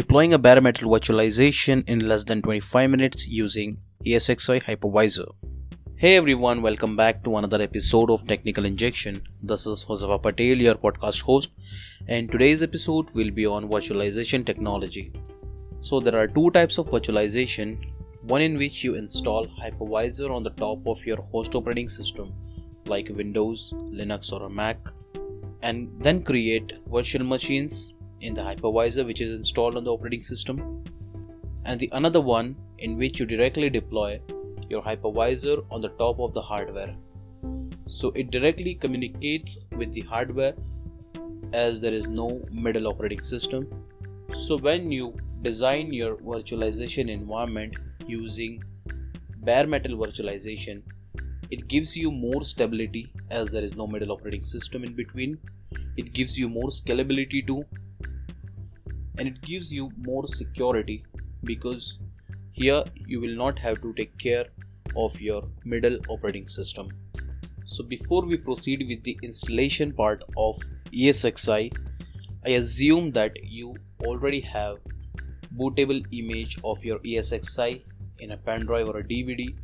deploying a bare metal virtualization in less than 25 minutes using ESXi hypervisor. Hey everyone, welcome back to another episode of Technical Injection. This is Josefa Patel, your podcast host, and today's episode will be on virtualization technology. So, there are two types of virtualization one in which you install hypervisor on the top of your host operating system, like Windows, Linux, or a Mac, and then create virtual machines in the hypervisor which is installed on the operating system and the another one in which you directly deploy your hypervisor on the top of the hardware. So it directly communicates with the hardware as there is no middle operating system. So when you design your virtualization environment using bare metal virtualization it gives you more stability as there is no middle operating system in between. It gives you more scalability too and it gives you more security because here you will not have to take care of your middle operating system. So before we proceed with the installation part of ESXi, I assume that you already have bootable image of your ESXi in a pen drive or a DVD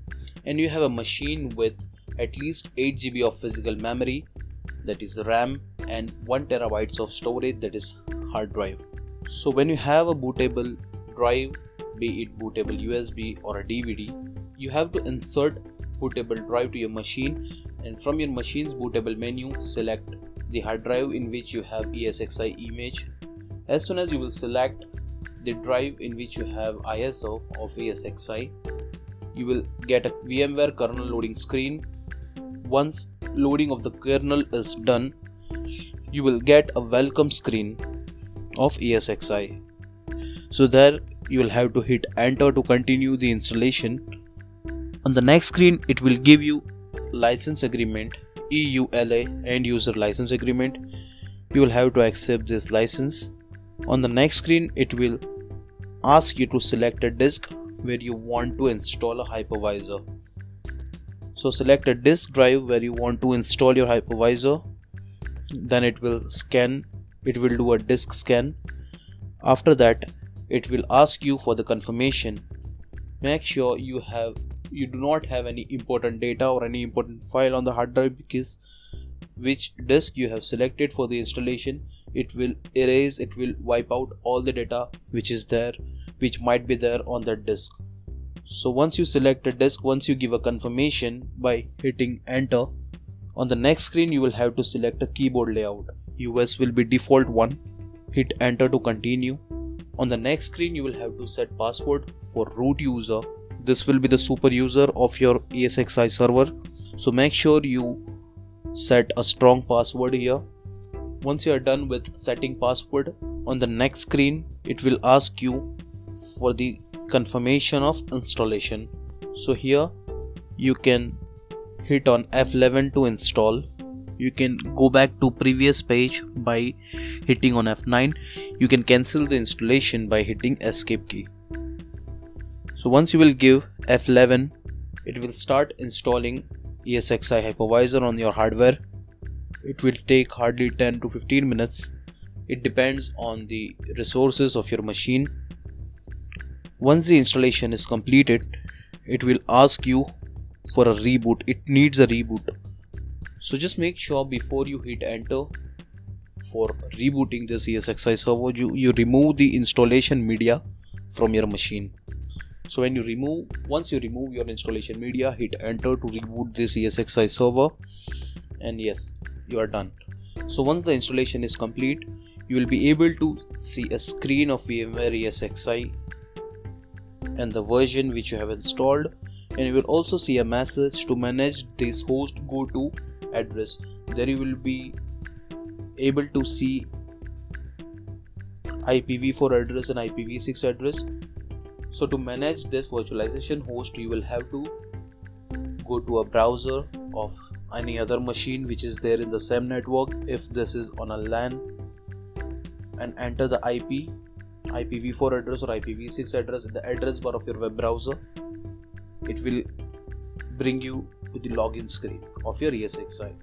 and you have a machine with at least 8 GB of physical memory that is RAM and 1 terabytes of storage that is hard drive. So when you have a bootable drive, be it bootable USB or a DVD, you have to insert bootable drive to your machine and from your machine's bootable menu select the hard drive in which you have ESXi image. As soon as you will select the drive in which you have ISO of ESXi, you will get a VMware kernel loading screen. Once loading of the kernel is done, you will get a welcome screen of ESXi. So there you will have to hit enter to continue the installation. On the next screen it will give you license agreement EULA end user license agreement. You will have to accept this license. On the next screen it will ask you to select a disk where you want to install a hypervisor. So select a disk drive where you want to install your hypervisor. Then it will scan it will do a disk scan. After that, it will ask you for the confirmation. Make sure you have you do not have any important data or any important file on the hard drive because which disk you have selected for the installation it will erase it will wipe out all the data which is there which might be there on that disk so once you select a disk once you give a confirmation by hitting enter on the next screen you will have to select a keyboard layout US will be default 1. Hit enter to continue. On the next screen you will have to set password for root user. This will be the super user of your ESXi server. So make sure you set a strong password here. Once you are done with setting password, on the next screen it will ask you for the confirmation of installation. So here you can hit on F11 to install you can go back to previous page by hitting on F9 you can cancel the installation by hitting escape key. So once you will give F11 it will start installing ESXi hypervisor on your hardware. It will take hardly 10 to 15 minutes. It depends on the resources of your machine. Once the installation is completed it will ask you for a reboot. It needs a reboot so just make sure before you hit enter for rebooting the ESXi server you, you remove the installation media from your machine. So when you remove once you remove your installation media hit enter to reboot this ESXi server and yes you are done. So once the installation is complete you will be able to see a screen of VMware ESXi and the version which you have installed. And you will also see a message to manage this host go to address there you will be able to see IPv4 address and IPv6 address. So to manage this virtualization host you will have to go to a browser of any other machine which is there in the same network. If this is on a LAN and enter the IP IPv4 address or IPv6 address in the address bar of your web browser. It will bring you the login screen of your ESXi.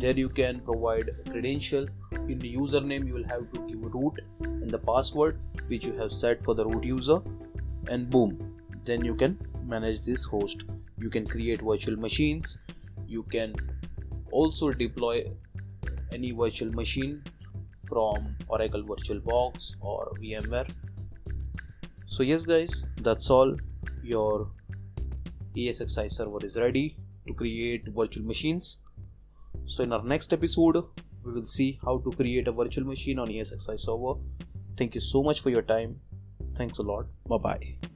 there you can provide credential in the username you will have to give root and the password which you have set for the root user and boom then you can manage this host you can create virtual machines you can also deploy any virtual machine from Oracle VirtualBox or VMware. So yes guys, that's all. Your ESXi server is ready to create virtual machines. So in our next episode, we will see how to create a virtual machine on ESXi server. Thank you so much for your time. Thanks a lot. Bye bye.